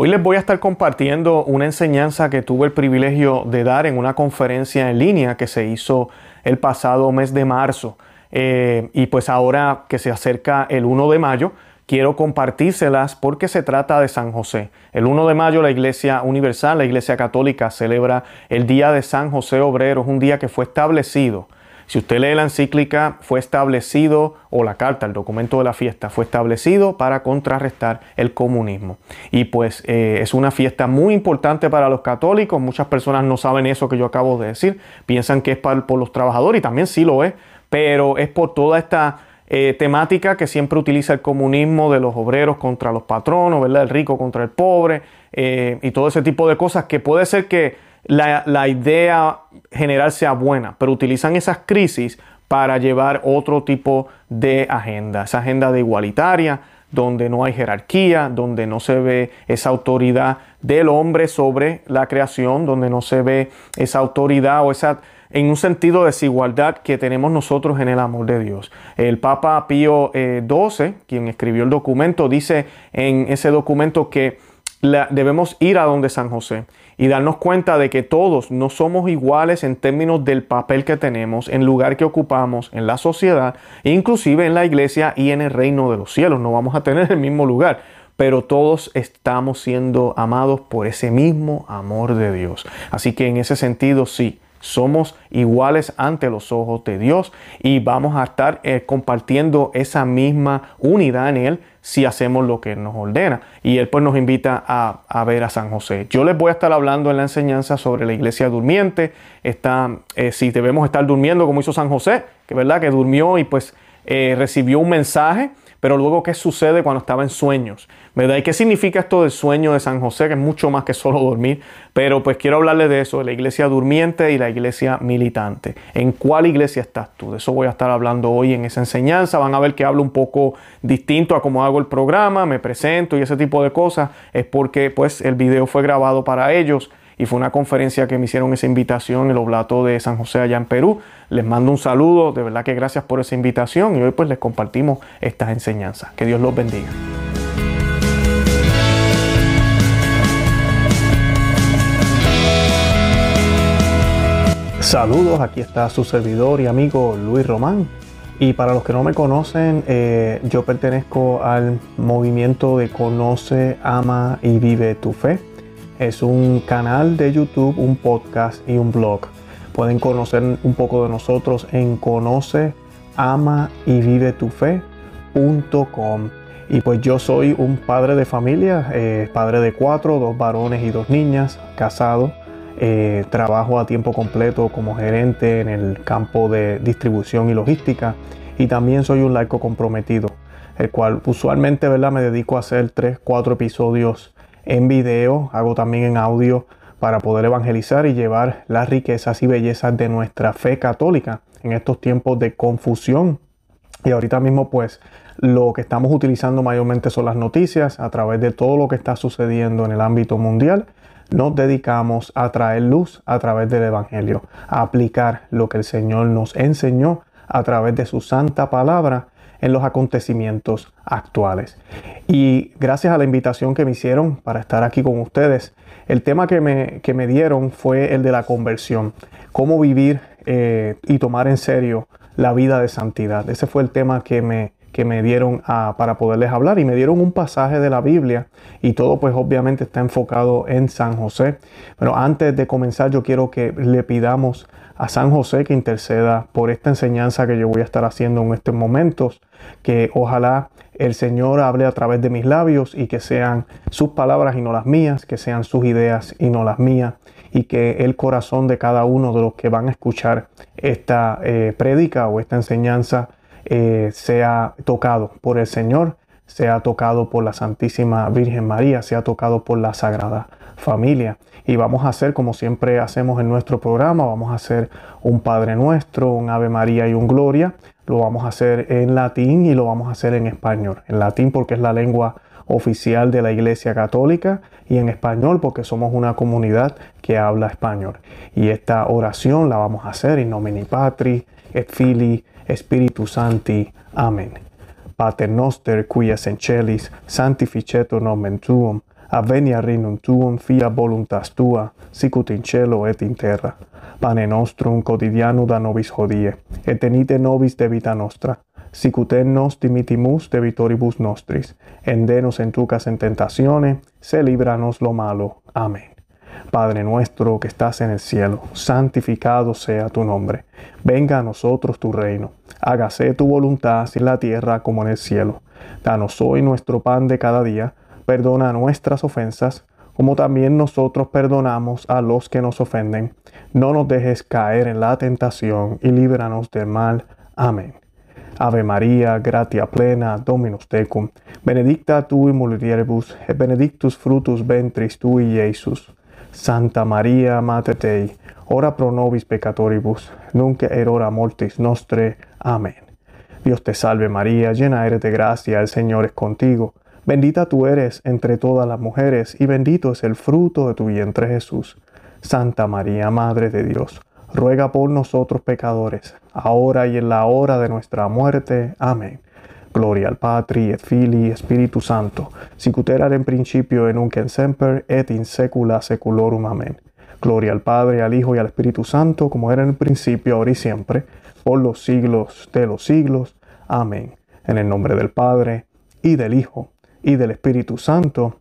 Hoy les voy a estar compartiendo una enseñanza que tuve el privilegio de dar en una conferencia en línea que se hizo el pasado mes de marzo. Eh, y pues ahora que se acerca el 1 de mayo, quiero compartírselas porque se trata de San José. El 1 de mayo la Iglesia Universal, la Iglesia Católica, celebra el Día de San José Obrero. Es un día que fue establecido si usted lee la encíclica, fue establecido, o la carta, el documento de la fiesta, fue establecido para contrarrestar el comunismo. Y pues eh, es una fiesta muy importante para los católicos. Muchas personas no saben eso que yo acabo de decir. Piensan que es por los trabajadores y también sí lo es, pero es por toda esta eh, temática que siempre utiliza el comunismo de los obreros contra los patronos, ¿verdad? El rico contra el pobre eh, y todo ese tipo de cosas que puede ser que la, idea general sea buena, pero utilizan esas crisis para llevar otro tipo de agenda, esa agenda de igualitaria, donde no hay jerarquía, donde no se ve esa autoridad del hombre sobre la creación, donde no se ve esa autoridad o esa, en un sentido de desigualdad que tenemos nosotros en el amor de Dios. El Papa Pío XII, eh, quien escribió el documento, dice en ese documento que debemos ir a donde San José y darnos cuenta de que todos no somos iguales en términos del papel que tenemos, en lugar que ocupamos en la sociedad, inclusive en la iglesia y en el reino de los cielos. No vamos a tener el mismo lugar, pero todos estamos siendo amados por ese mismo amor de Dios. Así que en ese sentido sí, somos iguales ante los ojos de Dios y vamos a estar eh, compartiendo esa misma unidad en Él si hacemos lo que nos ordena. Y Él pues nos invita a, ver a San José. Yo les voy a estar hablando en la enseñanza sobre la iglesia durmiente, está, eh, si debemos estar durmiendo como hizo San José, que verdad que durmió y pues eh, recibió un mensaje pero luego, ¿qué sucede cuando estaba en sueños? ¿Verdad? ¿Y qué significa esto del sueño de San José? Que es mucho más que solo dormir. Pero pues quiero hablarles de eso, de la iglesia durmiente y la iglesia militante. ¿En cuál iglesia estás tú? De eso voy a estar hablando hoy en esa enseñanza. Van a ver que hablo un poco distinto a cómo hago el programa, me presento y ese tipo de cosas. Es porque pues el video fue grabado para ellos y fue una conferencia que me hicieron esa invitación en el Oblato de San José allá en Perú. Les mando un saludo, de verdad que gracias por esa invitación y hoy pues les compartimos estas enseñanzas. Que Dios los bendiga. Saludos, aquí está su servidor y amigo Luis Román. Y para los que no me conocen, eh, yo pertenezco al movimiento de Conoce, Ama y Vive tu Fe. Es un canal de YouTube, un podcast y un blog. Pueden conocer un poco de nosotros en conoce, ama y vive tu fe.com. Y pues yo soy un padre de familia, eh, padre de cuatro, dos varones y dos niñas, casado. Eh, trabajo a tiempo completo como gerente en el campo de distribución y logística. Y también soy un laico comprometido, el cual usualmente ¿verdad? me dedico a hacer tres, cuatro episodios en video, hago también en audio para poder evangelizar y llevar las riquezas y bellezas de nuestra fe católica en estos tiempos de confusión. Y ahorita mismo pues lo que estamos utilizando mayormente son las noticias a través de todo lo que está sucediendo en el ámbito mundial. Nos dedicamos a traer luz a través del Evangelio, a aplicar lo que el Señor nos enseñó a través de su santa palabra en los acontecimientos actuales. Y gracias a la invitación que me hicieron para estar aquí con ustedes, el tema que me, que me dieron fue el de la conversión, cómo vivir eh, y tomar en serio la vida de santidad. Ese fue el tema que me, que me dieron para poderles hablar y me dieron un pasaje de la Biblia y todo pues obviamente está enfocado en San José. Pero antes de comenzar yo quiero que le pidamos a San José que interceda por esta enseñanza que yo voy a estar haciendo en estos momentos, que ojalá el Señor hable a través de mis labios y que sean sus palabras y no las mías, que sean sus ideas y no las mías, y que el corazón de cada uno de los que van a escuchar esta eh, prédica o esta enseñanza eh, sea tocado por el Señor, sea tocado por la Santísima Virgen María, sea tocado por la Sagrada Familia y vamos a hacer como siempre hacemos en nuestro programa, vamos a hacer un Padre Nuestro, un Ave María y un Gloria. Lo vamos a hacer en latín y lo vamos a hacer en español. En latín porque es la lengua oficial de la Iglesia Católica y en español porque somos una comunidad que habla español. Y esta oración la vamos a hacer en nomine Patri et Filii Spiritus Santi. Amén. Pater noster qui es en celis, sanctificetur nomen tuum Avvenia regnum tuum fia voluntas tua, sicut in cielo et in terra. Pane nostrum quotidiano da nobis hodie, et tenite nobis de vita nostra, sicut en nos dimitimus debitoribus nostris, endenos en tucas en tentazione, se libranos lo malo. Amén. Padre nuestro que estás en el cielo, santificado sea tu nombre. Venga a nosotros tu reino. Hágase tu voluntad en la tierra como en el cielo. Danos hoy nuestro pan de cada día. Perdona nuestras ofensas, como también nosotros perdonamos a los que nos ofenden. No nos dejes caer en la tentación y líbranos del mal. Amén. Ave María, gratia plena, Dominus tecum, benedicta tu in mulieribus, et benedictus fructus ventris tui, Iesus. Santa María, Mater Dei, ora pro nobis peccatoribus, nunc et hora mortis nostre. Amén. Dios te salve María, llena eres de gracia, el Señor es contigo. Bendita tú eres entre todas las mujeres, y bendito es el fruto de tu vientre Jesús. Santa María, Madre de Dios, ruega por nosotros pecadores, ahora y en la hora de nuestra muerte. Amén. Gloria al Patri et Filii Spiritus Santo, sicut erat in principio et nunc en semper et in saecula saeculorum. Amén. Gloria al Padre, al Hijo y al Espíritu Santo, como era en el principio, ahora y siempre, por los siglos de los siglos. Amén. En el nombre del Padre, y del Hijo, y del Espíritu Santo.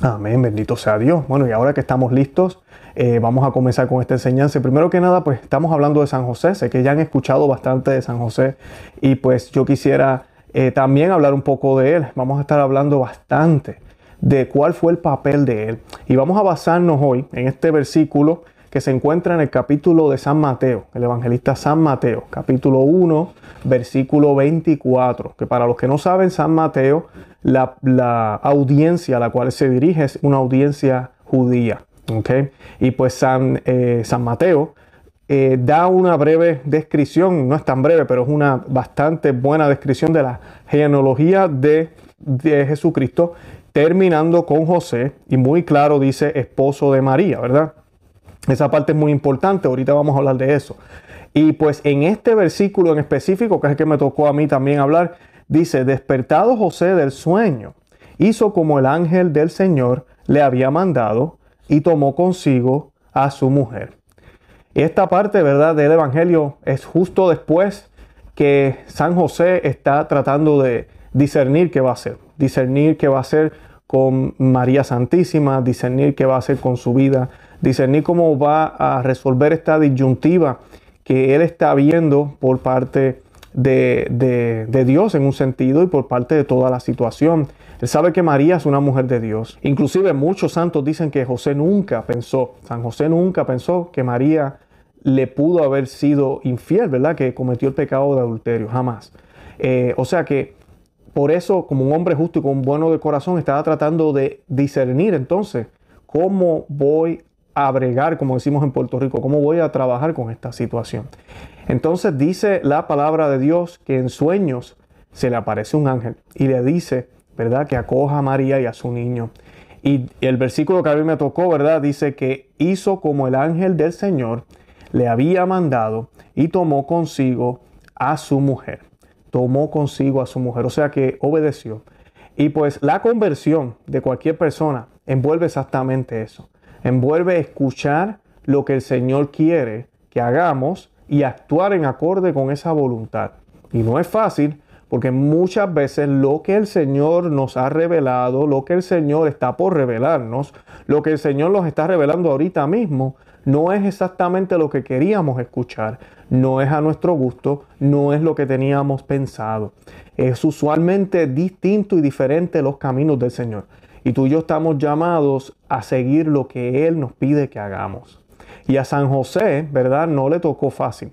Amén, bendito sea Dios. Bueno, y ahora que estamos listos, eh, vamos a comenzar con esta enseñanza. Primero que nada, pues estamos hablando de San José. Sé que ya han escuchado bastante de San José y pues yo quisiera eh, también hablar un poco de él. Vamos a estar hablando bastante de cuál fue el papel de él. Y vamos a basarnos hoy en este versículo que se encuentra en el capítulo de San Mateo, el evangelista San Mateo, capítulo 1, versículo 24, que para los que no saben, San Mateo, la, audiencia a la cual se dirige es una audiencia judía. Y pues San, eh, San Mateo eh, da una breve descripción, no es tan breve, pero es una bastante buena descripción de la genealogía de, de Jesucristo, terminando con José y muy claro dice esposo de María, ¿verdad? Esa parte es muy importante, ahorita vamos a hablar de eso. Y pues en este versículo en específico, que es el que me tocó a mí también hablar, dice, despertado José del sueño, hizo como el ángel del Señor le había mandado y tomó consigo a su mujer esta parte, ¿verdad?, del Evangelio es justo después que San José está tratando de discernir qué va a hacer, discernir qué va a hacer con María Santísima, discernir qué va a hacer con su vida, discernir cómo va a resolver esta disyuntiva que él está viendo por parte de, de, Dios en un sentido y por parte de toda la situación. Él sabe que María es una mujer de Dios. Inclusive muchos santos dicen que José nunca pensó, San José nunca pensó que María le pudo haber sido infiel, ¿verdad? Que cometió el pecado de adulterio, jamás. Eh, o sea que por eso, como un hombre justo y con bueno de corazón, estaba tratando de discernir entonces cómo voy a bregar, como decimos en Puerto Rico, cómo voy a trabajar con esta situación. Entonces dice la palabra de Dios que en sueños se le aparece un ángel y le dice, ¿verdad? Que acoja a María y a su niño. Y el versículo que a mí me tocó, ¿verdad? Dice que hizo como el ángel del Señor le había mandado y tomó consigo a su mujer. Tomó consigo a su mujer, o sea que obedeció. Y pues la conversión de cualquier persona envuelve exactamente eso. Envuelve escuchar lo que el Señor quiere que hagamos y actuar en acorde con esa voluntad. Y no es fácil porque muchas veces lo que el Señor nos ha revelado, lo que el Señor está por revelarnos, lo que el Señor nos está revelando ahorita mismo, no es exactamente lo que queríamos escuchar, no es a nuestro gusto, no es lo que teníamos pensado. Es usualmente distinto y diferente los caminos del Señor. Y tú y yo estamos llamados a seguir lo que Él nos pide que hagamos. Y a San José, ¿verdad? No le tocó fácil.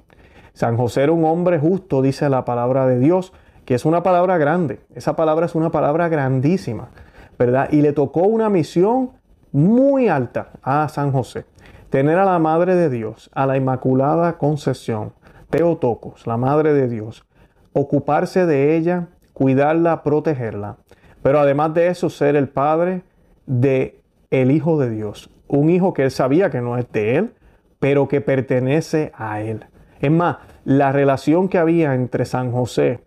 San José era un hombre justo, dice la palabra de Dios, que es una palabra grande. Esa palabra es una palabra grandísima, ¿verdad? Y le tocó una misión muy alta a San José tener a la Madre de Dios, a la Inmaculada Concepción, Teotocos, la Madre de Dios, ocuparse de ella, cuidarla, protegerla, pero además de eso ser el padre de el Hijo de Dios, un hijo que él sabía que no es de él, pero que pertenece a él. Es más, la relación que había entre San José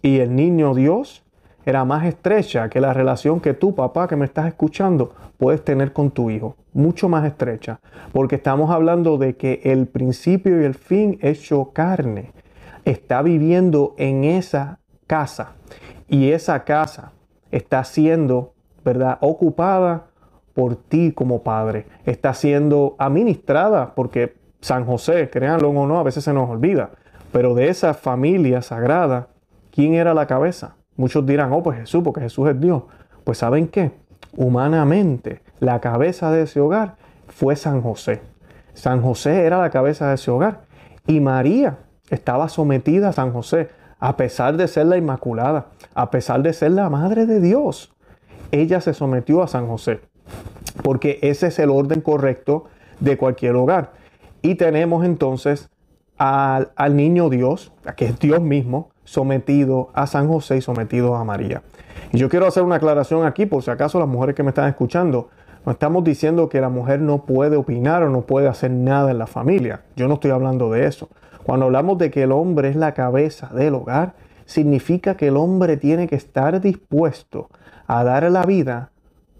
y el niño Dios era más estrecha que la relación que tú, papá, que me estás escuchando, puedes tener con tu hijo. Mucho más estrecha. Porque estamos hablando de que el principio y el fin hecho carne está viviendo en esa casa. Y esa casa está siendo, ¿verdad?, ocupada por ti como padre. Está siendo administrada porque San José, créanlo o no, a veces se nos olvida. Pero de esa familia sagrada, ¿quién era la cabeza? Muchos dirán, oh, pues Jesús, porque Jesús es Dios. Pues ¿saben qué? Humanamente, la cabeza de ese hogar fue San José. San José era la cabeza de ese hogar. Y María estaba sometida a San José, a pesar de ser la Inmaculada, a pesar de ser la Madre de Dios. Ella se sometió a San José, porque ese es el orden correcto de cualquier hogar. Y tenemos entonces al, al niño Dios, que es Dios mismo, sometido a San José y sometido a María. Y yo quiero hacer una aclaración aquí, por si acaso las mujeres que me están escuchando, no estamos diciendo que la mujer no puede opinar o no puede hacer nada en la familia. Yo no estoy hablando de eso. Cuando hablamos de que el hombre es la cabeza del hogar, significa que el hombre tiene que estar dispuesto a dar la vida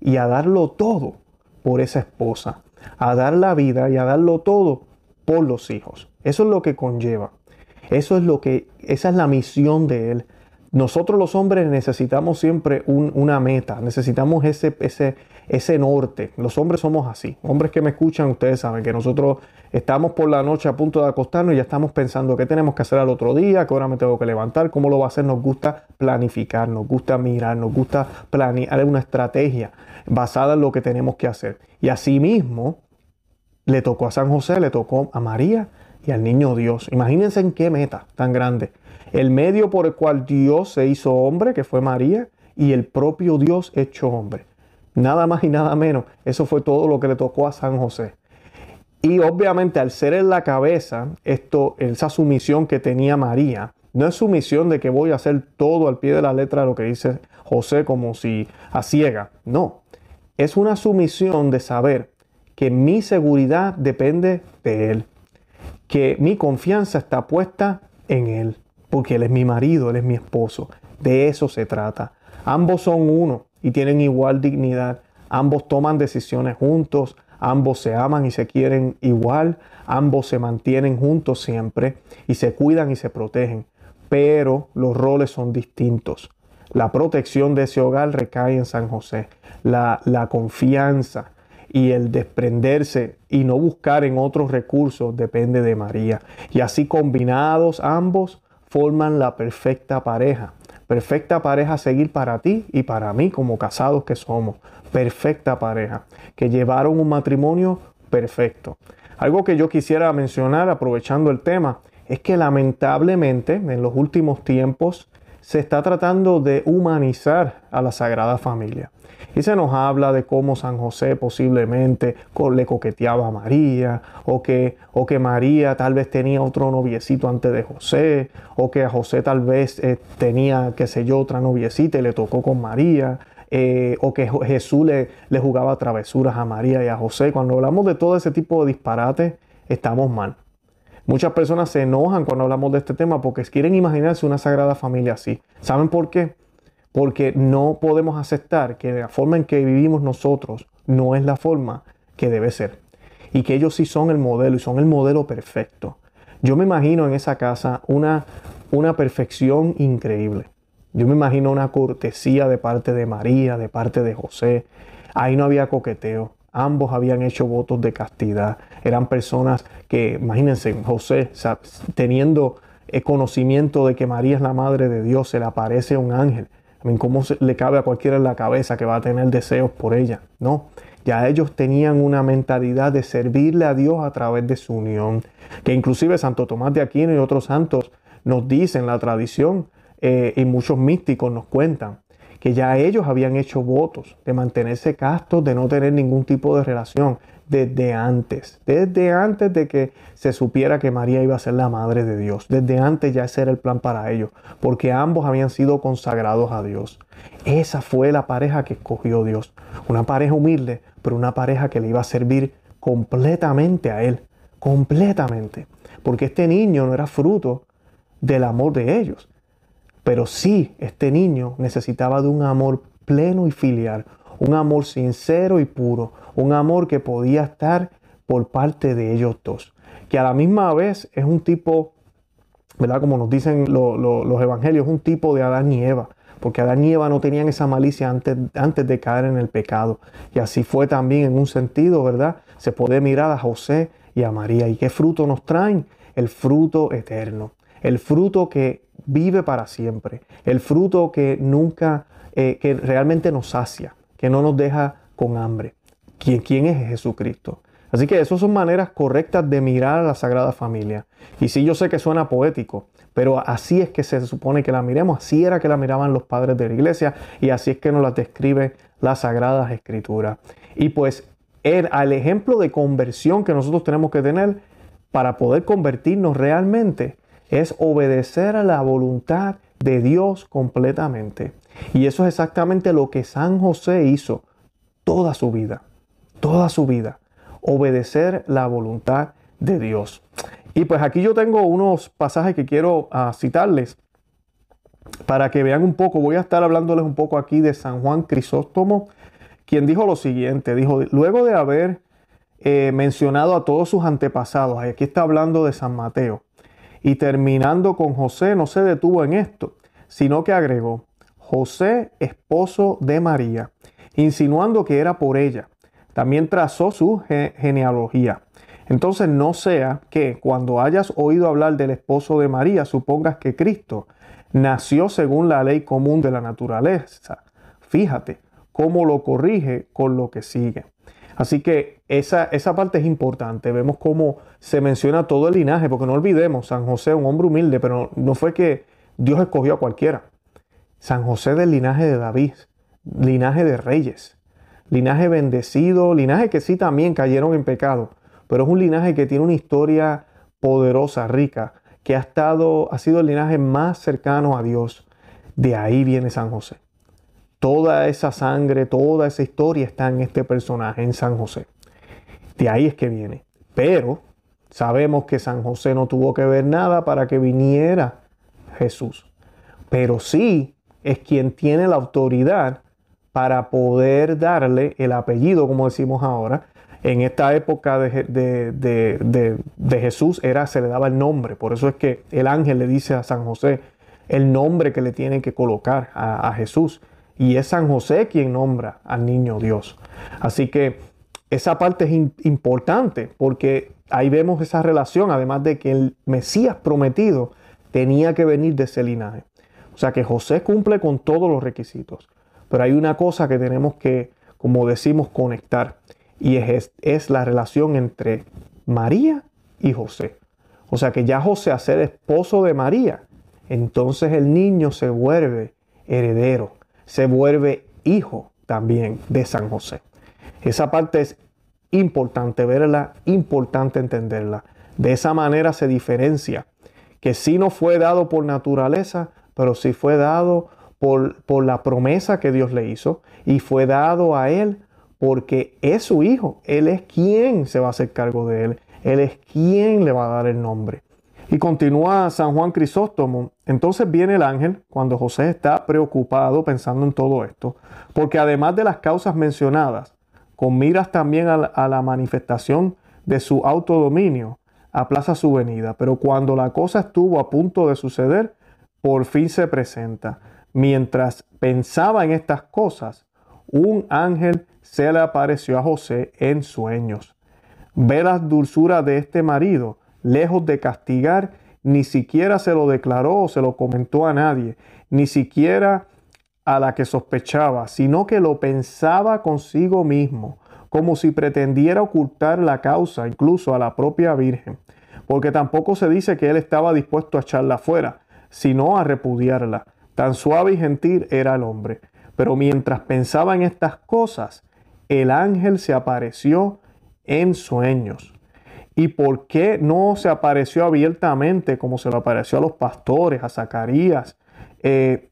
y a darlo todo por esa esposa, a dar la vida y a darlo todo por los hijos. Eso es lo que conlleva. Eso es lo que, esa es la misión de Él. Nosotros los hombres necesitamos siempre una meta, necesitamos ese, ese, ese norte. Los hombres somos así. Hombres que me escuchan, ustedes saben que nosotros estamos por la noche a punto de acostarnos y ya estamos pensando qué tenemos que hacer al otro día, qué hora me tengo que levantar, cómo lo va a hacer. Nos gusta planificar, nos gusta mirar, nos gusta planear una estrategia basada en lo que tenemos que hacer. Y asimismo, le tocó a San José, le tocó a María, y al niño Dios. Imagínense en qué meta tan grande. El medio por el cual Dios se hizo hombre, que fue María, y el propio Dios hecho hombre. Nada más y nada menos. Eso fue todo lo que le tocó a San José. Y obviamente al ser en la cabeza, esto, esa sumisión que tenía María, no es sumisión de que voy a hacer todo al pie de la letra lo que dice José como si a ciega. No, es una sumisión de saber que mi seguridad depende de Él que mi confianza está puesta en Él, porque Él es mi marido, Él es mi esposo. De eso se trata. Ambos son uno y tienen igual dignidad. Ambos toman decisiones juntos, ambos se aman y se quieren igual, ambos se mantienen juntos siempre y se cuidan y se protegen. Pero los roles son distintos. La protección de ese hogar recae en San José. La, la confianza, y el desprenderse y no buscar en otros recursos depende de María. Y así combinados ambos forman la perfecta pareja. Perfecta pareja seguir para ti y para mí como casados que somos. Perfecta pareja. Que llevaron un matrimonio perfecto. Algo que yo quisiera mencionar aprovechando el tema es que lamentablemente en los últimos tiempos se está tratando de humanizar a la Sagrada Familia. Y se nos habla de cómo San José posiblemente le coqueteaba a María, o que, o que María tal vez tenía otro noviecito antes de José, o que a José tal vez eh, tenía, qué sé yo, otra noviecita y le tocó con María. Eh, o que Jesús le, le jugaba travesuras a María y a José. Cuando hablamos de todo ese tipo de disparates, estamos mal. Muchas personas se enojan cuando hablamos de este tema porque quieren imaginarse una sagrada familia así. ¿Saben por qué? porque no podemos aceptar que la forma en que vivimos nosotros no es la forma que debe ser. Y que ellos sí son el modelo y son el modelo perfecto. Yo me imagino en esa casa una, una perfección increíble. Yo me imagino una cortesía de parte de María, de parte de José. Ahí no había coqueteo. Ambos habían hecho votos de castidad. Eran personas que, imagínense, José, teniendo el conocimiento de que María es la madre de Dios, se le aparece un ángel ¿Cómo le cabe a cualquiera en la cabeza que va a tener deseos por ella? No. Ya ellos tenían una mentalidad de servirle a Dios a través de su unión. Que inclusive Santo Tomás de Aquino y otros santos nos dicen la tradición eh, y muchos místicos nos cuentan que ya ellos habían hecho votos de mantenerse castos, de no tener ningún tipo de relación desde antes, desde antes de que se supiera que María iba a ser la madre de Dios, desde antes ya ese era el plan para ellos, porque ambos habían sido consagrados a Dios. Esa fue la pareja que escogió Dios, una pareja humilde, pero una pareja que le iba a servir completamente a Él, completamente, porque este niño no era fruto del amor de ellos, Pero sí, este niño necesitaba de un amor pleno y filial, un amor sincero y puro, un amor que podía estar por parte de ellos dos, que a la misma vez es un tipo, ¿verdad? Como nos dicen los evangelios, un tipo de Adán y Eva, porque Adán y Eva no tenían esa malicia antes, antes de caer en el pecado. Y así fue también en un sentido, ¿verdad? Se puede mirar a José y a María. ¿Y qué fruto nos traen? El fruto eterno, el fruto que vive para siempre, el fruto que nunca, eh, que realmente nos sacia, que no nos deja con hambre. ¿Quién, ¿Quién es Jesucristo? Así que esas son maneras correctas de mirar a la Sagrada Familia. Y sí, yo sé que suena poético, pero así es que se supone que la miremos, así era que la miraban los padres de la iglesia y así es que nos la describe las Sagradas Escrituras. Y pues el, al ejemplo de conversión que nosotros tenemos que tener para poder convertirnos realmente es obedecer a la voluntad de Dios completamente. Y eso es exactamente lo que San José hizo toda su vida, toda su vida, obedecer la voluntad de Dios. Y pues aquí yo tengo unos pasajes que quiero ah, citarles para que vean un poco, voy a estar hablándoles un poco aquí de San Juan Crisóstomo, quien dijo lo siguiente, dijo, luego de haber eh, mencionado a todos sus antepasados, aquí está hablando de San Mateo, y terminando con José, no se detuvo en esto, sino que agregó, José, esposo de María, insinuando que era por ella. También trazó su genealogía. Entonces no sea que cuando hayas oído hablar del esposo de María supongas que Cristo nació según la ley común de la naturaleza. Fíjate cómo lo corrige con lo que sigue. Así que esa, esa parte es importante. Vemos cómo se menciona todo el linaje, porque no olvidemos, San José, un hombre humilde, pero no fue que Dios escogió a cualquiera. San José del linaje de David, linaje de reyes, linaje bendecido, linaje que sí también cayeron en pecado, pero es un linaje que tiene una historia poderosa, rica, que ha estado, ha sido el linaje más cercano a Dios. De ahí viene San José. Toda esa sangre, toda esa historia está en este personaje, en San José. De ahí es que viene. Pero sabemos que San José no tuvo que ver nada para que viniera Jesús. Pero sí es quien tiene la autoridad para poder darle el apellido, como decimos ahora. En esta época de, Jesús era, se le daba el nombre. Por eso es que el ángel le dice a San José el nombre que le tiene que colocar a, Jesús. Y es San José quien nombra al niño Dios. Así que esa parte es importante porque ahí vemos esa relación, además de que el Mesías prometido tenía que venir de ese linaje. O sea que José cumple con todos los requisitos. Pero hay una cosa que tenemos que, como decimos, conectar. Y es, es la relación entre María y José. O sea que ya José a ser esposo de María, entonces el niño se vuelve heredero, se vuelve hijo también de San José. Esa parte es importante verla, importante entenderla. De esa manera se diferencia que si no fue dado por naturaleza, pero sí fue dado por, por la promesa que Dios le hizo y fue dado a él porque es su hijo. Él es quien se va a hacer cargo de él. Él es quien le va a dar el nombre. Y continúa San Juan Crisóstomo. Entonces viene el ángel cuando José está preocupado pensando en todo esto, porque además de las causas mencionadas, con miras también a la, a la manifestación de su autodominio, aplaza su venida. Pero cuando la cosa estuvo a punto de suceder, por fin se presenta. Mientras pensaba en estas cosas, un ángel se le apareció a José en sueños. Ve la dulzura de este marido, lejos de castigar, ni siquiera se lo declaró o se lo comentó a nadie, ni siquiera a la que sospechaba, sino que lo pensaba consigo mismo, como si pretendiera ocultar la causa incluso a la propia Virgen, porque tampoco se dice que él estaba dispuesto a echarla fuera, sino a repudiarla. Tan suave y gentil era el hombre. Pero mientras pensaba en estas cosas, el ángel se apareció en sueños. ¿Y por qué no se apareció abiertamente como se lo apareció a los pastores, a Zacarías? Eh,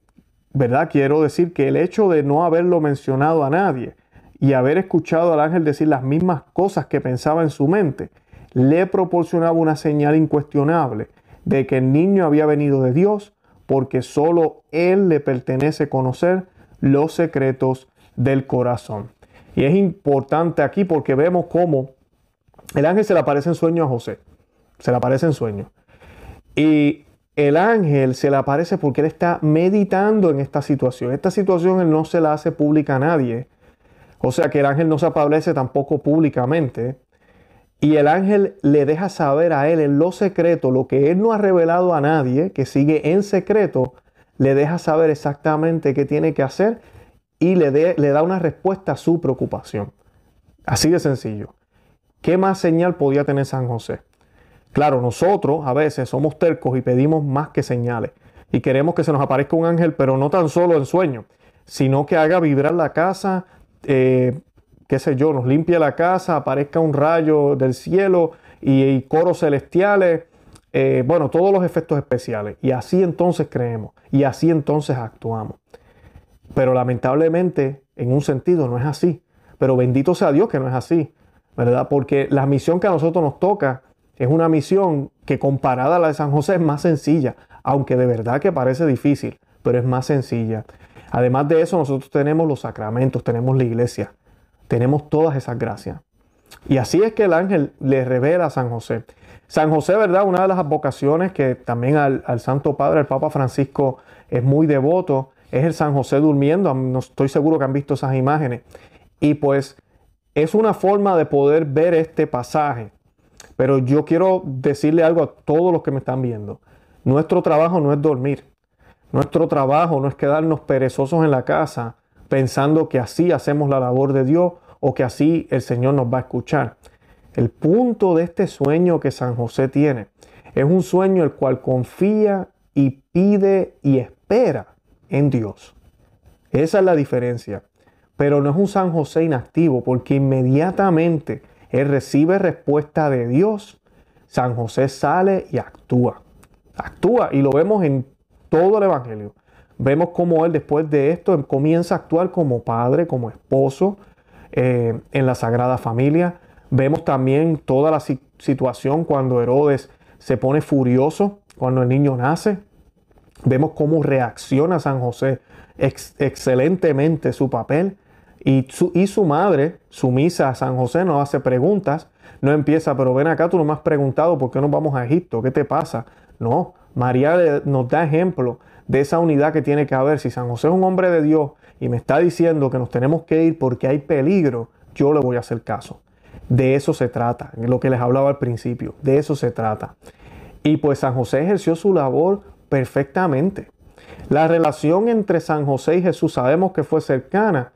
¿Verdad? Quiero decir que el hecho de no haberlo mencionado a nadie y haber escuchado al ángel decir las mismas cosas que pensaba en su mente, le proporcionaba una señal incuestionable de que el niño había venido de Dios porque solo Él le pertenece conocer los secretos del corazón. Y es importante aquí porque vemos cómo el ángel se le aparece en sueño a José. Se le aparece en sueño. Y el ángel se le aparece porque él está meditando en esta situación. Esta situación él no se la hace pública a nadie. O sea que el ángel no se aparece tampoco públicamente. Y el ángel le deja saber a él en lo secreto, lo que él no ha revelado a nadie, que sigue en secreto, le deja saber exactamente qué tiene que hacer y le, le da una respuesta a su preocupación. Así de sencillo. ¿Qué más señal podía tener San José? Claro, nosotros a veces somos tercos y pedimos más que señales. Y queremos que se nos aparezca un ángel, pero no tan solo en sueño, sino que haga vibrar la casa, eh, qué sé yo, nos limpie la casa, aparezca un rayo del cielo y, coros celestiales, eh, bueno, todos los efectos especiales. Y así entonces creemos y así entonces actuamos. Pero lamentablemente, en un sentido, no es así. Pero bendito sea Dios que no es así, ¿verdad? Porque la misión que a nosotros nos toca es una misión que comparada a la de San José es más sencilla, aunque de verdad que parece difícil, pero es más sencilla. Además de eso, nosotros tenemos los sacramentos, tenemos la iglesia, tenemos todas esas gracias. Y así es que el ángel le revela a San José. San José, ¿verdad? Una de las vocaciones que también al, Santo Padre, el Papa Francisco, es muy devoto, es el San José durmiendo. No estoy seguro que han visto esas imágenes. Y pues es una forma de poder ver este pasaje. Pero yo quiero decirle algo a todos los que me están viendo. Nuestro trabajo no es dormir. Nuestro trabajo no es quedarnos perezosos en la casa pensando que así hacemos la labor de Dios o que así el Señor nos va a escuchar. El punto de este sueño que San José tiene es un sueño el cual confía y pide y espera en Dios. Esa es la diferencia. Pero no es un San José inactivo porque inmediatamente él recibe respuesta de Dios. San José sale y actúa. Actúa y lo vemos en todo el Evangelio. Vemos cómo él después de esto comienza a actuar como padre, como esposo eh, en la Sagrada Familia. Vemos también toda la situación cuando Herodes se pone furioso cuando el niño nace. Vemos cómo reacciona San José excelentemente su papel. Y su, y su madre, sumisa a San José, no hace preguntas, no empieza, pero ven acá, tú no me has preguntado por qué nos vamos a Egipto, ¿qué te pasa? No, María nos da ejemplo de esa unidad que tiene que haber. Si San José es un hombre de Dios y me está diciendo que nos tenemos que ir porque hay peligro, yo le voy a hacer caso. De eso se trata, lo que les hablaba al principio, de eso se trata. Y pues San José ejerció su labor perfectamente. La relación entre San José y Jesús sabemos que fue cercana.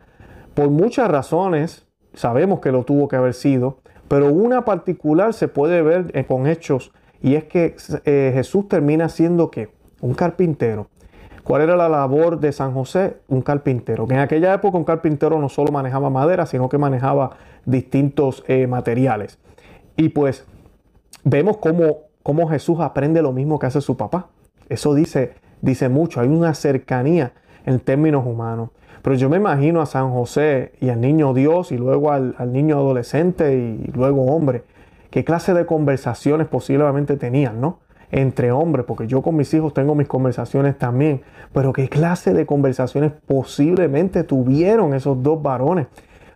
Por muchas razones, sabemos que lo tuvo que haber sido, pero una particular se puede ver eh, con hechos y es que eh, Jesús termina siendo que un carpintero. ¿Cuál era la labor de San José? Un carpintero. Que en aquella época un carpintero no solo manejaba madera, sino que manejaba distintos eh, materiales. Y pues vemos cómo, cómo Jesús aprende lo mismo que hace su papá. Eso dice dice mucho, hay una cercanía en términos humanos. Pero yo me imagino a San José y al niño Dios y luego al, niño adolescente y luego hombre. ¿Qué clase de conversaciones posiblemente tenían, no? Entre hombres, porque yo con mis hijos tengo mis conversaciones también. Pero qué clase de conversaciones posiblemente tuvieron esos dos varones,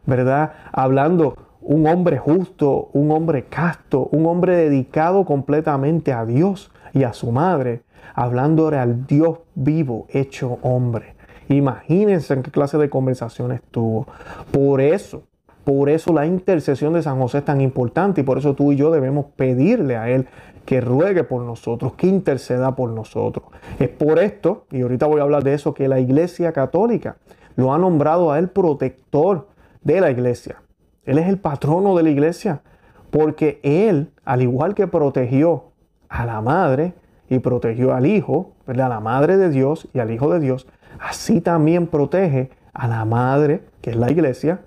¿verdad? Hablando un hombre justo, un hombre casto, un hombre dedicado completamente a Dios y a su madre, hablando al Dios vivo hecho hombre. Imagínense en qué clase de conversaciones tuvo. Por eso, por eso la intercesión de San José es tan importante y por eso tú y yo debemos pedirle a Él que ruegue por nosotros, que interceda por nosotros. Es por esto, y ahorita voy a hablar de eso, que la Iglesia Católica lo ha nombrado a Él protector de la Iglesia. Él es el patrono de la Iglesia, porque Él, al igual que protegió a la madre, y protegió al Hijo, a la Madre de Dios y al Hijo de Dios, así también protege a la Madre, que es la iglesia,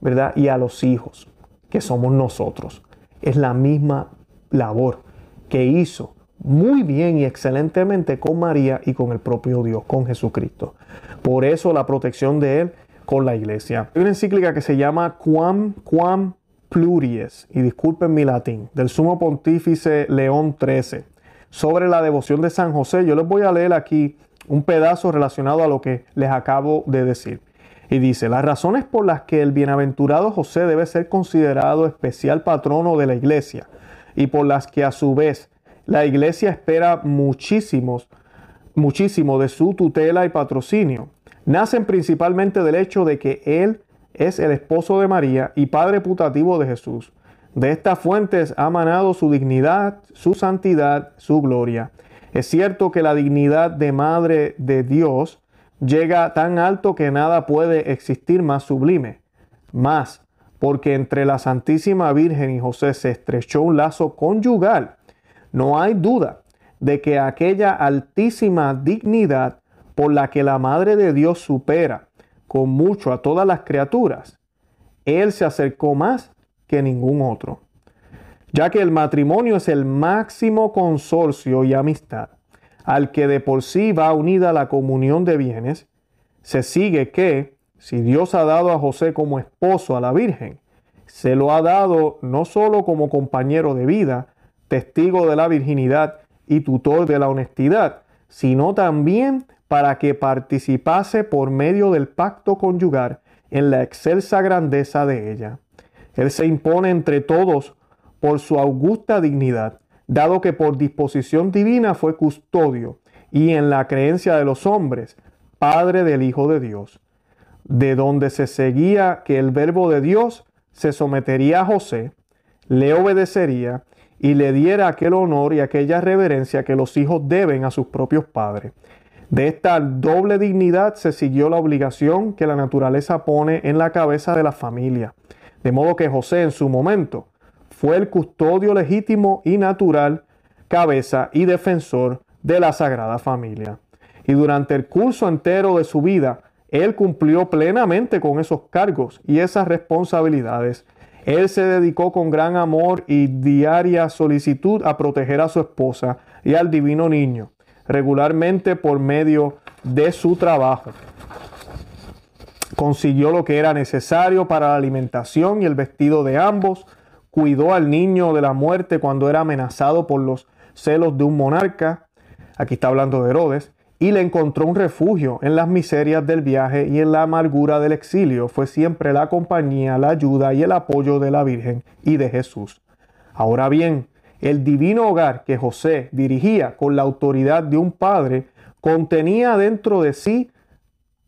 ¿verdad? Y a los hijos, que somos nosotros. Es la misma labor que hizo muy bien y excelentemente con María y con el propio Dios, con Jesucristo. Por eso la protección de Él con la iglesia. Hay una encíclica que se llama Quam Quam Pluries, y disculpen mi latín, del sumo pontífice León XIII sobre la devoción de San José. Yo les voy a leer aquí un pedazo relacionado a lo que les acabo de decir. Y dice, las razones por las que el bienaventurado José debe ser considerado especial patrono de la iglesia y por las que a su vez la iglesia espera muchísimos, muchísimo de su tutela y patrocinio, nacen principalmente del hecho de que él es el esposo de María y padre putativo de Jesús. De estas fuentes ha manado su dignidad, su santidad, su gloria. Es cierto que la dignidad de madre de Dios llega tan alto que nada puede existir más sublime. Más, porque entre la Santísima Virgen y José se estrechó un lazo conyugal. No hay duda de que aquella altísima dignidad por la que la Madre de Dios supera con mucho a todas las criaturas, Él se acercó más que ningún otro, ya que el matrimonio es el máximo consorcio y amistad al que de por sí va unida la comunión de bienes, se sigue que, si Dios ha dado a José como esposo a la Virgen, se lo ha dado no solo como compañero de vida, testigo de la virginidad y tutor de la honestidad, sino también para que participase por medio del pacto conyugal en la excelsa grandeza de ella. Él se impone entre todos por su augusta dignidad, dado que por disposición divina fue custodio y en la creencia de los hombres, Padre del Hijo de Dios, de donde se seguía que el verbo de Dios se sometería a José, le obedecería y le diera aquel honor y aquella reverencia que los hijos deben a sus propios padres. De esta doble dignidad se siguió la obligación que la naturaleza pone en la cabeza de la familia, de modo que José en su momento fue el custodio legítimo y natural, cabeza y defensor de la Sagrada Familia y durante el curso entero de su vida, él cumplió plenamente con esos cargos y esas responsabilidades. Él se dedicó con gran amor y diaria solicitud a proteger a su esposa y al divino niño, regularmente por medio de su trabajo. Consiguió lo que era necesario para la alimentación y el vestido de ambos, cuidó al niño de la muerte cuando era amenazado por los celos de un monarca, aquí está hablando de Herodes, y le encontró un refugio en las miserias del viaje y en la amargura del exilio. Fue siempre la compañía, la ayuda y el apoyo de la Virgen y de Jesús. Ahora bien, el divino hogar que José dirigía con la autoridad de un padre contenía dentro de sí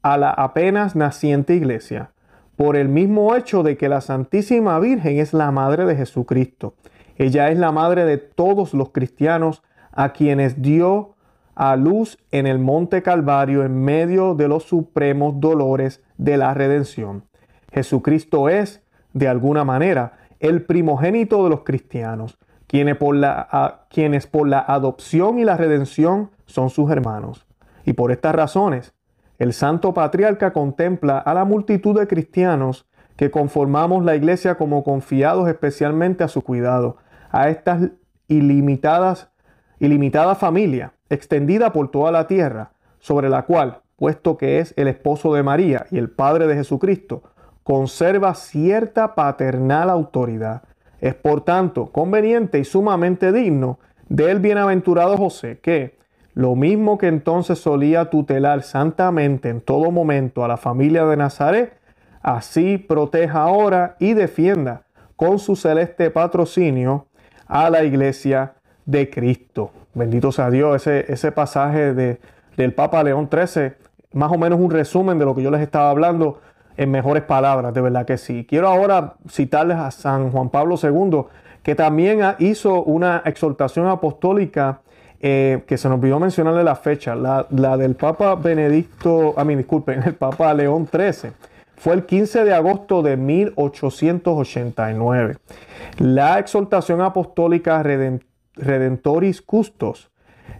a la apenas naciente iglesia, por el mismo hecho de que la Santísima Virgen es la madre de Jesucristo. Ella es la madre de todos los cristianos a quienes dio a luz en el monte Calvario en medio de los supremos dolores de la redención. Jesucristo es, de alguna manera, el primogénito de los cristianos, quienes por, la, quienes por la adopción y la redención son sus hermanos. Y por estas razones, el santo patriarca contempla a la multitud de cristianos que conformamos la iglesia como confiados especialmente a su cuidado, a ilimitadas, ilimitada familia extendida por toda la tierra, sobre la cual, puesto que es el esposo de María y el Padre de Jesucristo, conserva cierta paternal autoridad. Es por tanto conveniente y sumamente digno del bienaventurado José que, lo mismo que entonces solía tutelar santamente en todo momento a la familia de Nazaret, así proteja ahora y defienda con su celeste patrocinio a la iglesia de Cristo. Bendito sea Dios, ese, ese pasaje de, del Papa León XIII, más o menos un resumen de lo que yo les estaba hablando en mejores palabras, de verdad que sí. Quiero ahora citarles a San Juan Pablo II, que también hizo una exhortación apostólica eh, que se nos olvidó mencionarle la fecha, la, la del Papa Benedicto, a mí disculpen, el Papa León XIII. Fue el 15 de agosto de 1889. La exhortación apostólica Redentoris Custos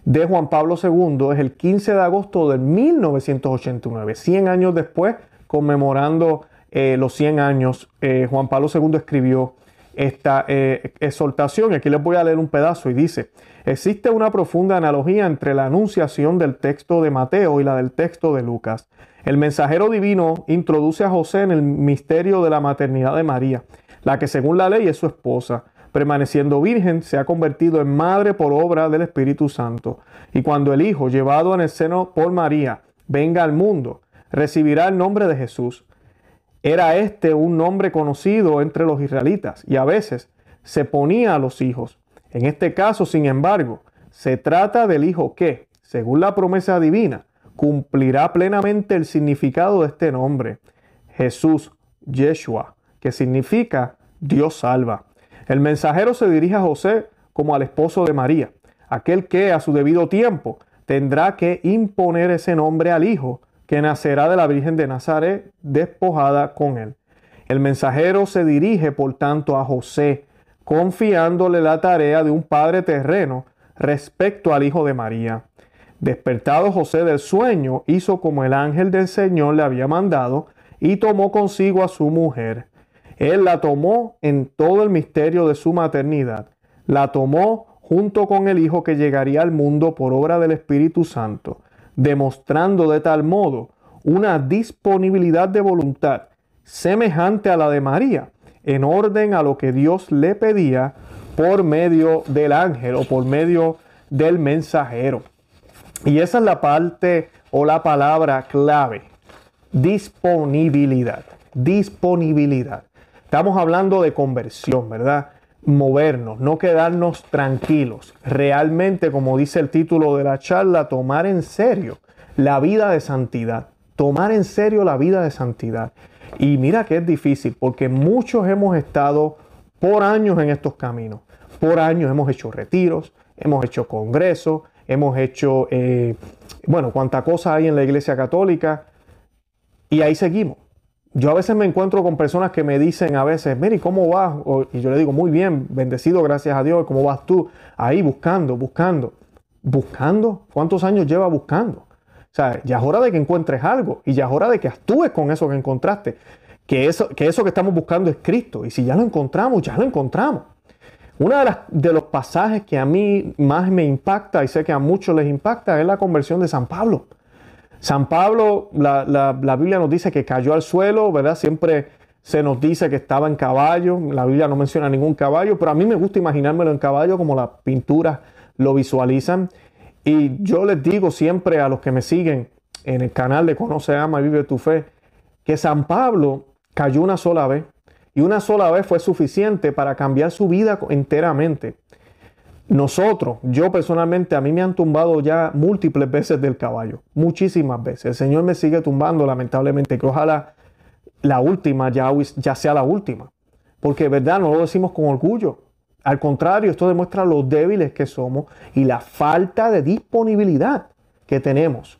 de Juan Pablo II es el 15 de agosto de 1989, 100 años después, conmemorando eh, los 100 años, eh, Juan Pablo II escribió esta eh, exhortación. Aquí les voy a leer un pedazo y dice, existe una profunda analogía entre la anunciación del texto de Mateo y la del texto de Lucas. El mensajero divino introduce a José en el misterio de la maternidad de María, la que según la ley es su esposa permaneciendo virgen, se ha convertido en madre por obra del Espíritu Santo. Y cuando el Hijo, llevado en el seno por María, venga al mundo, recibirá el nombre de Jesús. Era este un nombre conocido entre los israelitas y a veces se ponía a los hijos. En este caso, sin embargo, se trata del Hijo que, según la promesa divina, cumplirá plenamente el significado de este nombre, Jesús, Yeshua, que significa Dios salva. El mensajero se dirige a José como al esposo de María, aquel que a su debido tiempo tendrá que imponer ese nombre al Hijo que nacerá de la Virgen de Nazaret despojada con él. El mensajero se dirige, por tanto, a José, confiándole la tarea de un padre terreno respecto al Hijo de María. Despertado José del sueño, hizo como el ángel del Señor le había mandado y tomó consigo a su mujer. Él la tomó en todo el misterio de su maternidad. La tomó junto con el Hijo que llegaría al mundo por obra del Espíritu Santo, demostrando de tal modo una disponibilidad de voluntad semejante a la de María, en orden a lo que Dios le pedía por medio del ángel o por medio del mensajero. Y esa es la parte o la palabra clave. Disponibilidad. Disponibilidad. Estamos hablando de conversión, ¿verdad? Movernos, no quedarnos tranquilos. Realmente, como dice el título de la charla, tomar en serio la vida de santidad. Tomar en serio la vida de santidad. Y mira que es difícil porque muchos hemos estado por años en estos caminos. Por años hemos hecho retiros, hemos hecho congresos, hemos hecho, eh, bueno, cuánta cosa hay en la Iglesia Católica y ahí seguimos. Yo a veces me encuentro con personas que me dicen a veces, Mary, ¿cómo vas? y yo le digo, muy bien, bendecido, gracias a Dios, ¿cómo vas tú? Ahí buscando, buscando. ¿Buscando? ¿Cuántos años lleva buscando? O sea, ya es hora de que encuentres algo y ya es hora de que actúes con eso que encontraste. Que eso, que eso que estamos buscando es Cristo. Y si ya lo encontramos, ya lo encontramos. Uno de, los pasajes que a mí más me impacta y sé que a muchos les impacta es la conversión de San Pablo. San Pablo, la, la, Biblia nos dice que cayó al suelo, ¿verdad? Siempre se nos dice que estaba en caballo. La Biblia no menciona ningún caballo, pero a mí me gusta imaginármelo en caballo como las pinturas lo visualizan. Y yo les digo siempre a los que me siguen en el canal de Conoce, Ama y Vive tu Fe, que San Pablo cayó una sola vez y una sola vez fue suficiente para cambiar su vida enteramente. Nosotros, yo personalmente, a mí me han tumbado ya múltiples veces del caballo, muchísimas veces. El Señor me sigue tumbando, lamentablemente, que ojalá la última ya, sea la última. Porque, ¿verdad? No lo decimos con orgullo. Al contrario, esto demuestra lo débiles que somos y la falta de disponibilidad que tenemos.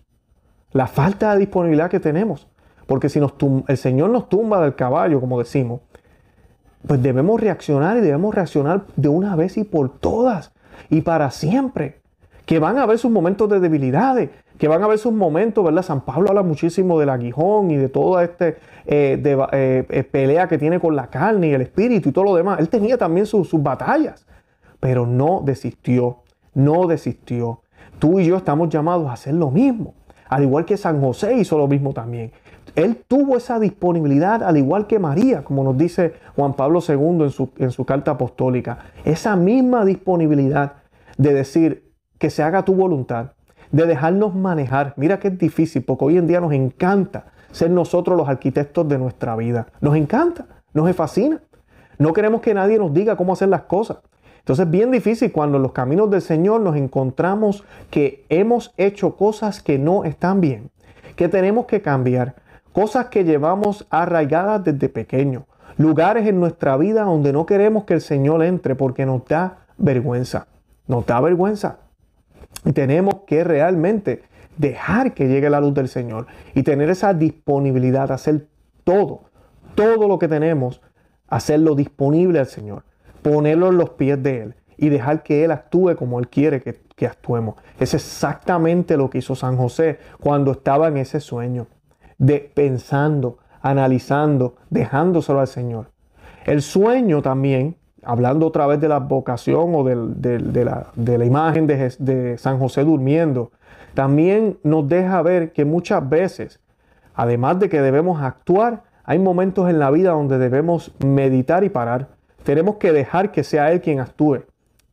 La falta de disponibilidad que tenemos. Porque si nos el Señor nos tumba del caballo, como decimos, pues debemos reaccionar y debemos reaccionar de una vez y por todas y para siempre. Que van a haber sus momentos de debilidades, que van a haber sus momentos, ¿verdad? San Pablo habla muchísimo del aguijón y de toda esta eh, eh, eh, pelea que tiene con la carne y el espíritu y todo lo demás. Él tenía también sus batallas, pero no desistió, no desistió. Tú y yo estamos llamados a hacer lo mismo, al igual que San José hizo lo mismo también. Él tuvo esa disponibilidad, al igual que María, como nos dice Juan Pablo II en su, en su carta apostólica. Esa misma disponibilidad de decir que se haga tu voluntad, de dejarnos manejar. Mira que es difícil, porque hoy en día nos encanta ser nosotros los arquitectos de nuestra vida. Nos encanta, nos fascina. No queremos que nadie nos diga cómo hacer las cosas. Entonces es bien difícil cuando en los caminos del Señor nos encontramos que hemos hecho cosas que no están bien, que tenemos que cambiar cosas que llevamos arraigadas desde pequeño, lugares en nuestra vida donde no queremos que el Señor entre porque nos da vergüenza, nos da vergüenza. Y tenemos que realmente dejar que llegue la luz del Señor y tener esa disponibilidad, hacer todo, todo lo que tenemos, hacerlo disponible al Señor, ponerlo en los pies de Él y dejar que Él actúe como Él quiere que, que actuemos. Es exactamente lo que hizo San José cuando estaba en ese sueño de pensando, analizando, dejándoselo al Señor. El sueño también, hablando otra vez de la vocación o de, la, de, la, imagen de, San José durmiendo, también nos deja ver que muchas veces, además de que debemos actuar, hay momentos en la vida donde debemos meditar y parar, Tenemos que dejar que sea Él quien actúe.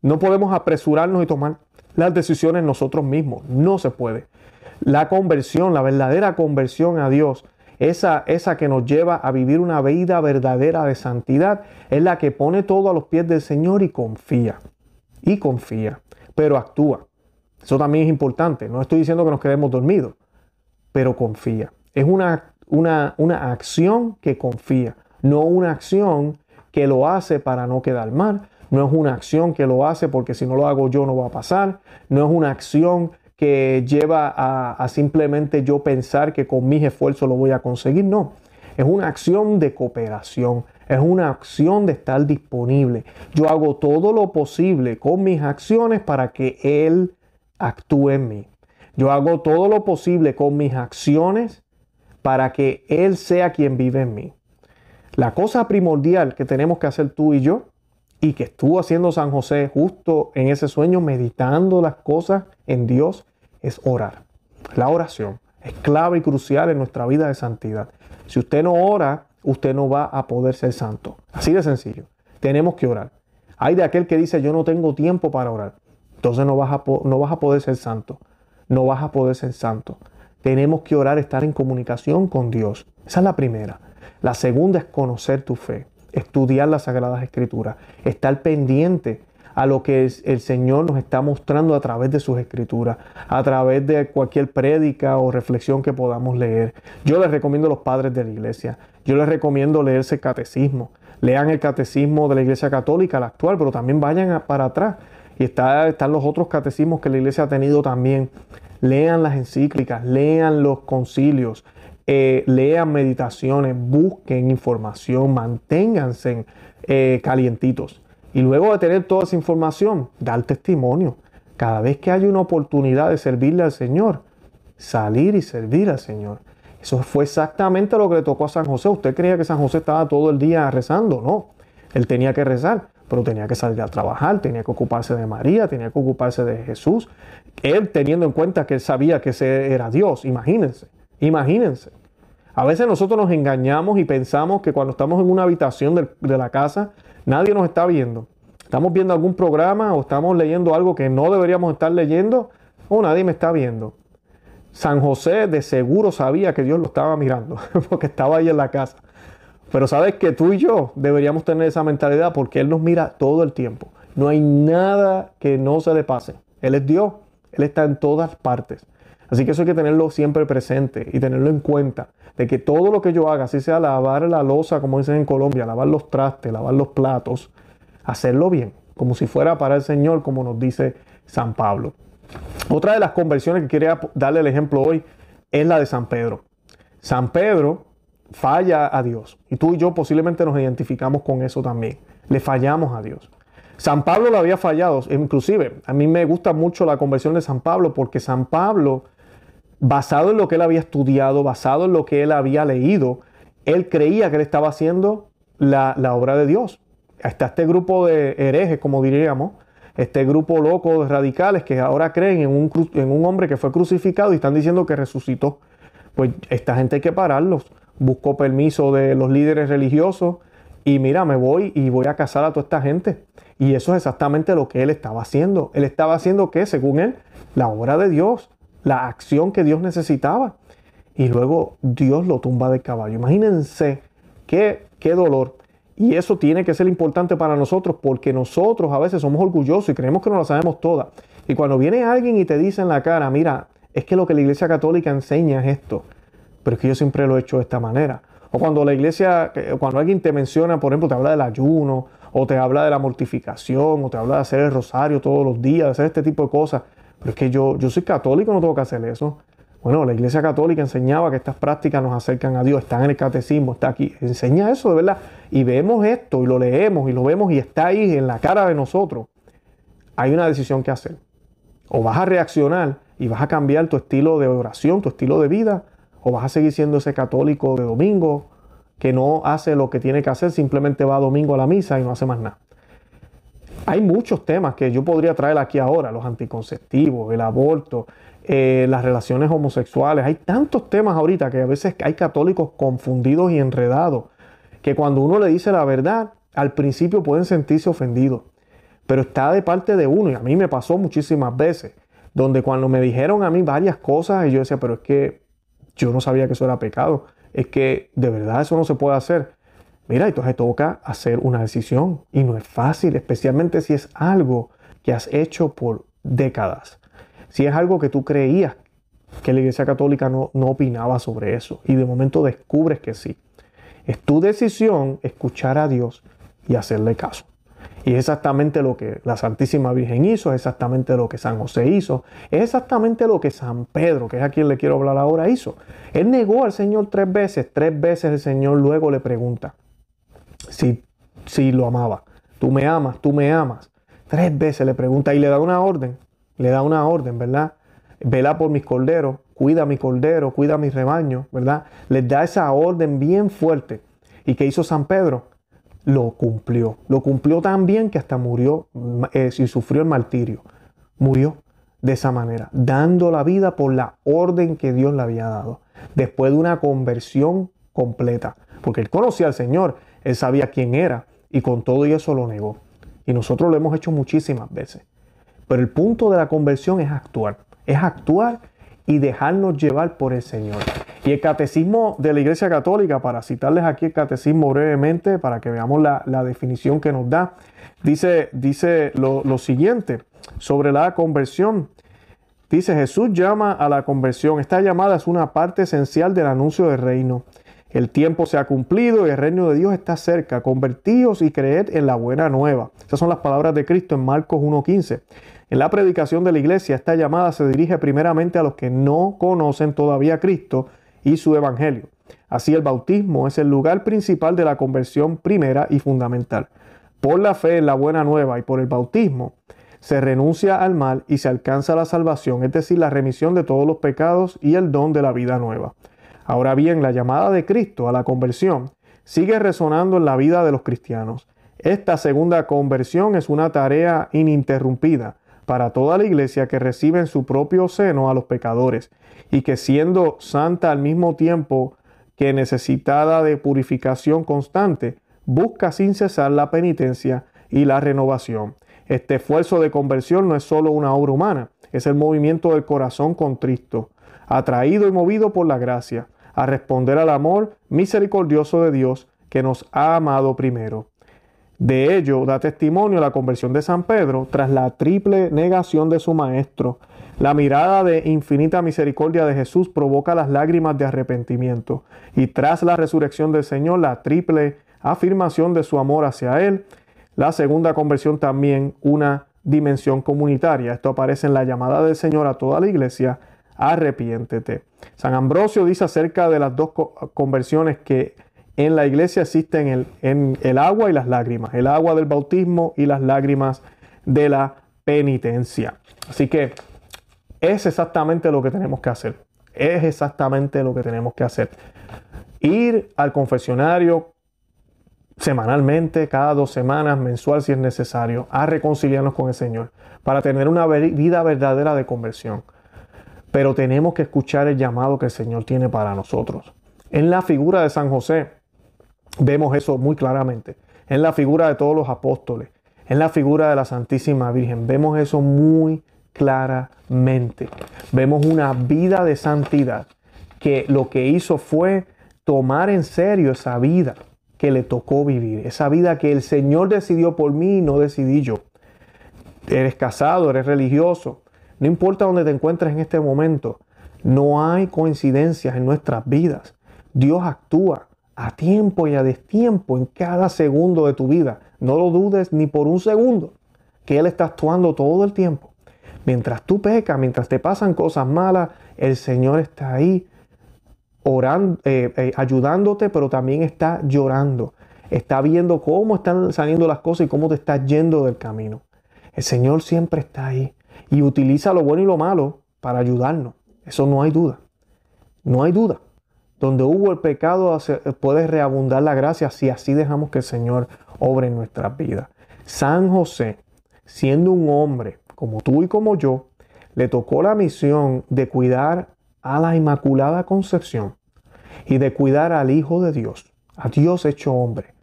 No podemos apresurarnos y tomar las decisiones nosotros mismos. No se puede. La conversión, la verdadera conversión a Dios, esa, esa que nos lleva a vivir una vida verdadera de santidad, es la que pone todo a los pies del Señor y confía. Y confía, pero actúa. Eso también es importante. No estoy diciendo que nos quedemos dormidos, pero confía. Es una, una, una acción que confía, no una acción que lo hace para no quedar mal, no es una acción que lo hace porque si no lo hago yo no va a pasar, no es una acción que lleva a, a, simplemente yo pensar que con mis esfuerzos lo voy a conseguir, no, es una acción de cooperación, es una acción de estar disponible. Yo hago todo lo posible con mis acciones para que Él actúe en mí. Yo hago todo lo posible con mis acciones para que Él sea quien vive en mí. La cosa primordial que tenemos que hacer tú y yo, y que estuvo haciendo San José justo en ese sueño, meditando las cosas en Dios, es orar. La oración es clave y crucial en nuestra vida de santidad. Si usted no ora, usted no va a poder ser santo. Así de sencillo. Tenemos que orar. Hay de aquel que dice, yo no tengo tiempo para orar. Entonces no vas a, no vas a poder ser santo. No vas a poder ser santo. Tenemos que orar, estar en comunicación con Dios. Esa es la primera. La segunda es conocer tu fe, estudiar las Sagradas Escrituras, estar pendiente a lo que el Señor nos está mostrando a través de sus escrituras, a través de cualquier prédica o reflexión que podamos leer. Yo les recomiendo a los padres de la iglesia, yo les recomiendo leerse el catecismo, lean el catecismo de la iglesia católica, la actual, pero también vayan para atrás. Y está, están los otros catecismos que la iglesia ha tenido también. Lean las encíclicas, lean los concilios, eh, lean meditaciones, busquen información, manténganse eh, calientitos. Y luego de tener toda esa información, dar testimonio. Cada vez que hay una oportunidad de servirle al Señor, salir y servir al Señor. Eso fue exactamente lo que le tocó a San José. ¿Usted creía que San José estaba todo el día rezando? No, él tenía que rezar, pero tenía que salir a trabajar, tenía que ocuparse de María, tenía que ocuparse de Jesús. Él teniendo en cuenta que él sabía que ese era Dios, imagínense, imagínense. A veces nosotros nos engañamos y pensamos que cuando estamos en una habitación de, de la casa, nadie nos está viendo. Estamos viendo algún programa o estamos leyendo algo que no deberíamos estar leyendo o nadie me está viendo. San José de seguro sabía que Dios lo estaba mirando porque estaba ahí en la casa. Pero sabes que tú y yo deberíamos tener esa mentalidad porque Él nos mira todo el tiempo. No hay nada que no se le pase. Él es Dios. Él está en todas partes. Así que eso hay que tenerlo siempre presente y tenerlo en cuenta. De que todo lo que yo haga, así sea lavar la losa, como dicen en Colombia, lavar los trastes, lavar los platos, hacerlo bien, como si fuera para el Señor, como nos dice San Pablo. Otra de las conversiones que quería darle el ejemplo hoy es la de San Pedro. San Pedro falla a Dios y tú y yo posiblemente nos identificamos con eso también. Le fallamos a Dios. San Pablo lo había fallado, inclusive a mí me gusta mucho la conversión de San Pablo porque San Pablo, basado en lo que él había estudiado, basado en lo que él había leído, él creía que él estaba haciendo la, obra de Dios. Está este grupo de herejes, como diríamos, este grupo loco de radicales que ahora creen en un, en un hombre que fue crucificado y están diciendo que resucitó. Pues esta gente hay que pararlos. Buscó permiso de los líderes religiosos y mira, me voy y voy a casar a toda esta gente. Y eso es exactamente lo que él estaba haciendo. Él estaba haciendo que, según él, la obra de Dios, la acción que Dios necesitaba. Y luego Dios lo tumba del caballo. Imagínense qué, qué dolor. Y eso tiene que ser importante para nosotros porque nosotros a veces somos orgullosos y creemos que no lo sabemos toda. Y cuando viene alguien y te dice en la cara, mira, es que lo que la iglesia católica enseña es esto, pero es que yo siempre lo he hecho de esta manera. O cuando la iglesia, cuando alguien te menciona, por ejemplo, te habla del ayuno, o te habla de la mortificación, o te habla de hacer el rosario todos los días, de hacer este tipo de cosas. Pero es que yo, yo soy católico, no tengo que hacer eso. Bueno, la Iglesia Católica enseñaba que estas prácticas nos acercan a Dios, están en el catecismo, está aquí. Enseña eso de verdad. Y vemos esto y lo leemos y lo vemos y está ahí en la cara de nosotros. Hay una decisión que hacer. O vas a reaccionar y vas a cambiar tu estilo de oración, tu estilo de vida, o vas a seguir siendo ese católico de domingo que no hace lo que tiene que hacer, simplemente va domingo a la misa y no hace más nada. Hay muchos temas que yo podría traer aquí ahora, los anticonceptivos, el aborto, eh, las relaciones homosexuales. Hay tantos temas ahorita que a veces hay católicos confundidos y enredados, que cuando uno le dice la verdad, al principio pueden sentirse ofendidos, pero está de parte de uno y a mí me pasó muchísimas veces, donde cuando me dijeron a mí varias cosas y yo decía, pero es que yo no sabía que eso era pecado, es que de verdad eso no se puede hacer. Mira, entonces toca hacer una decisión y no es fácil, especialmente si es algo que has hecho por décadas. Si es algo que tú creías que la Iglesia Católica no, no opinaba sobre eso y de momento descubres que sí. Es tu decisión escuchar a Dios y hacerle caso. Y es exactamente lo que la Santísima Virgen hizo, es exactamente lo que San José hizo, es exactamente lo que San Pedro, que es a quien le quiero hablar ahora, hizo. Él negó al Señor tres veces, tres veces el Señor luego le pregunta si, si lo amaba. Tú me amas, tú me amas. Tres veces le pregunta y le da una orden, le da una orden, ¿verdad? Vela por mis corderos, cuida mi cordero, cuida mi rebaño, ¿verdad? Les da esa orden bien fuerte. ¿Y qué hizo San Pedro? Lo cumplió. Lo cumplió tan bien que hasta murió eh, y sufrió el martirio. Murió de esa manera, dando la vida por la orden que Dios le había dado. Después de una conversión completa. Porque él conocía al Señor, él sabía quién era y con todo y eso lo negó. Y nosotros lo hemos hecho muchísimas veces. Pero el punto de la conversión es actuar. Es actuar y dejarnos llevar por el Señor. Y el catecismo de la Iglesia Católica, para citarles aquí el catecismo brevemente, para que veamos la, definición que nos da, dice, dice lo, lo siguiente sobre la conversión. Dice, Jesús llama a la conversión. Esta llamada es una parte esencial del anuncio del reino. El tiempo se ha cumplido y el reino de Dios está cerca. Convertíos y creed en la buena nueva. Esas son las palabras de Cristo en Marcos 1.15. En la predicación de la iglesia, esta llamada se dirige primeramente a los que no conocen todavía a Cristo y su evangelio. Así el bautismo es el lugar principal de la conversión primera y fundamental. Por la fe en la buena nueva y por el bautismo se renuncia al mal y se alcanza la salvación, es decir, la remisión de todos los pecados y el don de la vida nueva. Ahora bien, la llamada de Cristo a la conversión sigue resonando en la vida de los cristianos. Esta segunda conversión es una tarea ininterrumpida para toda la iglesia que recibe en su propio seno a los pecadores y que siendo santa al mismo tiempo que necesitada de purificación constante, busca sin cesar la penitencia y la renovación. Este esfuerzo de conversión no es solo una obra humana, es el movimiento del corazón contristo, atraído y movido por la gracia, a responder al amor misericordioso de Dios que nos ha amado primero. De ello da testimonio la conversión de San Pedro tras la triple negación de su maestro. La mirada de infinita misericordia de Jesús provoca las lágrimas de arrepentimiento y tras la resurrección del Señor la triple afirmación de su amor hacia Él. La segunda conversión también una dimensión comunitaria. Esto aparece en la llamada del Señor a toda la iglesia arrepiéntete. San Ambrosio dice acerca de las dos conversiones que en la iglesia existen el, en el agua y las lágrimas, el agua del bautismo y las lágrimas de la penitencia. Así que es exactamente lo que tenemos que hacer. Es exactamente lo que tenemos que hacer. Ir al confesionario semanalmente, cada dos semanas, mensual si es necesario, a reconciliarnos con el Señor, para tener una vida verdadera de conversión. Pero tenemos que escuchar el llamado que el Señor tiene para nosotros. En la figura de San José vemos eso muy claramente. En la figura de todos los apóstoles, en la figura de la Santísima Virgen, vemos eso muy claramente. Vemos una vida de santidad que lo que hizo fue tomar en serio esa vida que le tocó vivir, esa vida que el Señor decidió por mí y no decidí yo. Eres casado, eres religioso, no importa dónde te encuentres en este momento, no hay coincidencias en nuestras vidas. Dios actúa a tiempo y a destiempo en cada segundo de tu vida. No lo dudes ni por un segundo que Él está actuando todo el tiempo. Mientras tú pecas, mientras te pasan cosas malas, el Señor está ahí orando, eh, eh, ayudándote, pero también está llorando. Está viendo cómo están saliendo las cosas y cómo te estás yendo del camino. El Señor siempre está ahí y utiliza lo bueno y lo malo para ayudarnos. Eso no hay duda. No hay duda. Donde hubo el pecado puede reabundar la gracia si así dejamos que el Señor obre en nuestras vidas. San José, siendo un hombre como tú y como yo, le tocó la misión de cuidar a la Inmaculada Concepción y de cuidar al Hijo de Dios, a Dios hecho hombre,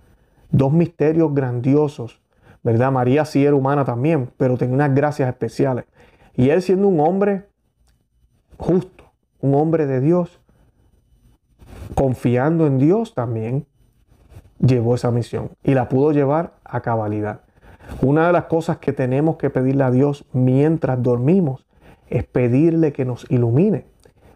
Dos misterios grandiosos, ¿verdad? María sí era humana también, pero tenía unas gracias especiales. Y él siendo un hombre justo, un hombre de Dios, confiando en Dios también, llevó esa misión y la pudo llevar a cabalidad. Una de las cosas que tenemos que pedirle a Dios mientras dormimos es pedirle que nos ilumine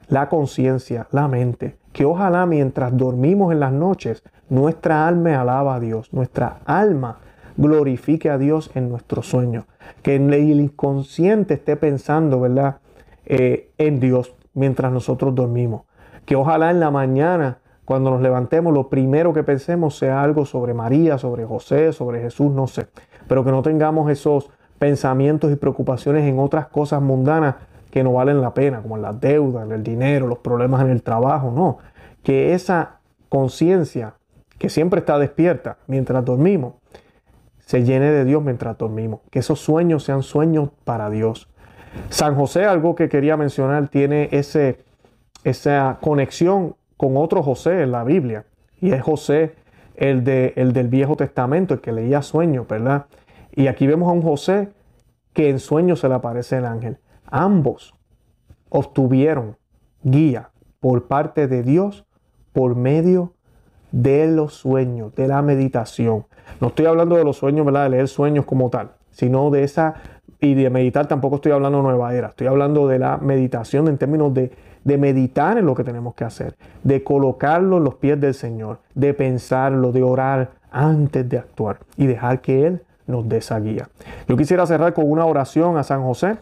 la conciencia, la mente, que ojalá mientras dormimos en las noches, nuestra alma alaba a Dios, nuestra alma glorifique a Dios en nuestro sueño, que el inconsciente esté pensando, ¿verdad?, eh, en Dios mientras nosotros dormimos, que ojalá en la mañana cuando nos levantemos, lo primero que pensemos sea algo sobre María, sobre José, sobre Jesús, no sé. Pero que no tengamos esos pensamientos y preocupaciones en otras cosas mundanas que no valen la pena, como las deudas, el dinero, los problemas en el trabajo, no. Que esa conciencia que siempre está despierta mientras dormimos, se llene de Dios mientras dormimos. Que esos sueños sean sueños para Dios. San José, algo que quería mencionar, tiene ese, esa conexión con otro José en la Biblia. Y es José, el, de, el del Viejo Testamento, el que leía sueños, ¿verdad? Y aquí vemos a un José que en sueños se le aparece el ángel. Ambos obtuvieron guía por parte de Dios por medio de los sueños, de la meditación. No estoy hablando de los sueños, ¿verdad? De leer sueños como tal, sino de esa, y de meditar tampoco estoy hablando de nueva era, estoy hablando de la meditación en términos de de meditar en lo que tenemos que hacer, de colocarlo en los pies del Señor, de pensarlo, de orar antes de actuar y dejar que Él nos dé esa guía. Yo quisiera cerrar con una oración a San José,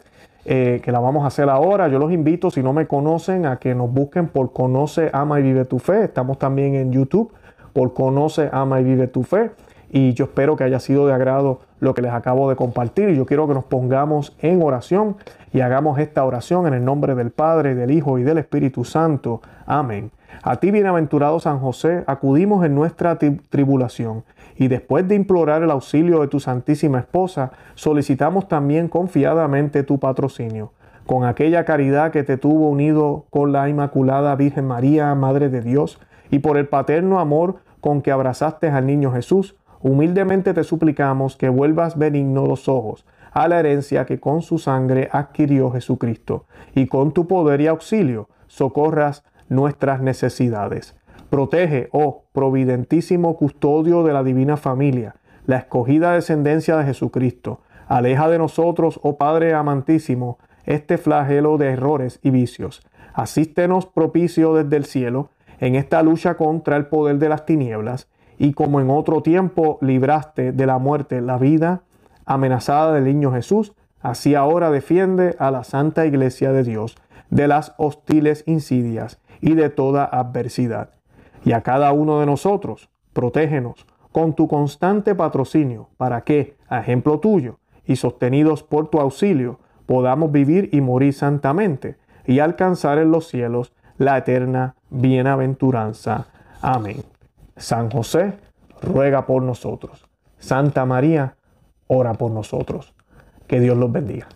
eh, que la vamos a hacer ahora. Yo los invito, si no me conocen, a que nos busquen por Conoce, Ama y Vive tu Fe. Estamos también en YouTube por Conoce, Ama y Vive tu Fe. Y yo espero que haya sido de agrado lo que les acabo de compartir. Y yo quiero que nos pongamos en oración y hagamos esta oración en el nombre del Padre, del Hijo y del Espíritu Santo. Amén. A ti, bienaventurado San José, acudimos en nuestra tribulación y después de implorar el auxilio de tu Santísima Esposa, solicitamos también confiadamente tu patrocinio. Con aquella caridad que te tuvo unido con la Inmaculada Virgen María, Madre de Dios, y por el paterno amor con que abrazaste al niño Jesús, humildemente te suplicamos que vuelvas benigno los ojos a la herencia que con su sangre adquirió Jesucristo, y con tu poder y auxilio socorras nuestras necesidades. Protege, oh providentísimo custodio de la divina familia, la escogida descendencia de Jesucristo. Aleja de nosotros, oh Padre amantísimo, este flagelo de errores y vicios. Asístenos propicio desde el cielo en esta lucha contra el poder de las tinieblas, y como en otro tiempo libraste de la muerte la vida, amenazada del niño Jesús, así ahora defiende a la Santa Iglesia de Dios de las hostiles insidias y de toda adversidad. Y a cada uno de nosotros, protégenos con tu constante patrocinio, para que, a ejemplo tuyo, y sostenidos por tu auxilio, podamos vivir y morir santamente, y alcanzar en los cielos la eterna bienaventuranza. Amén. San José, ruega por nosotros. Santa María, ora por nosotros. Que Dios los bendiga.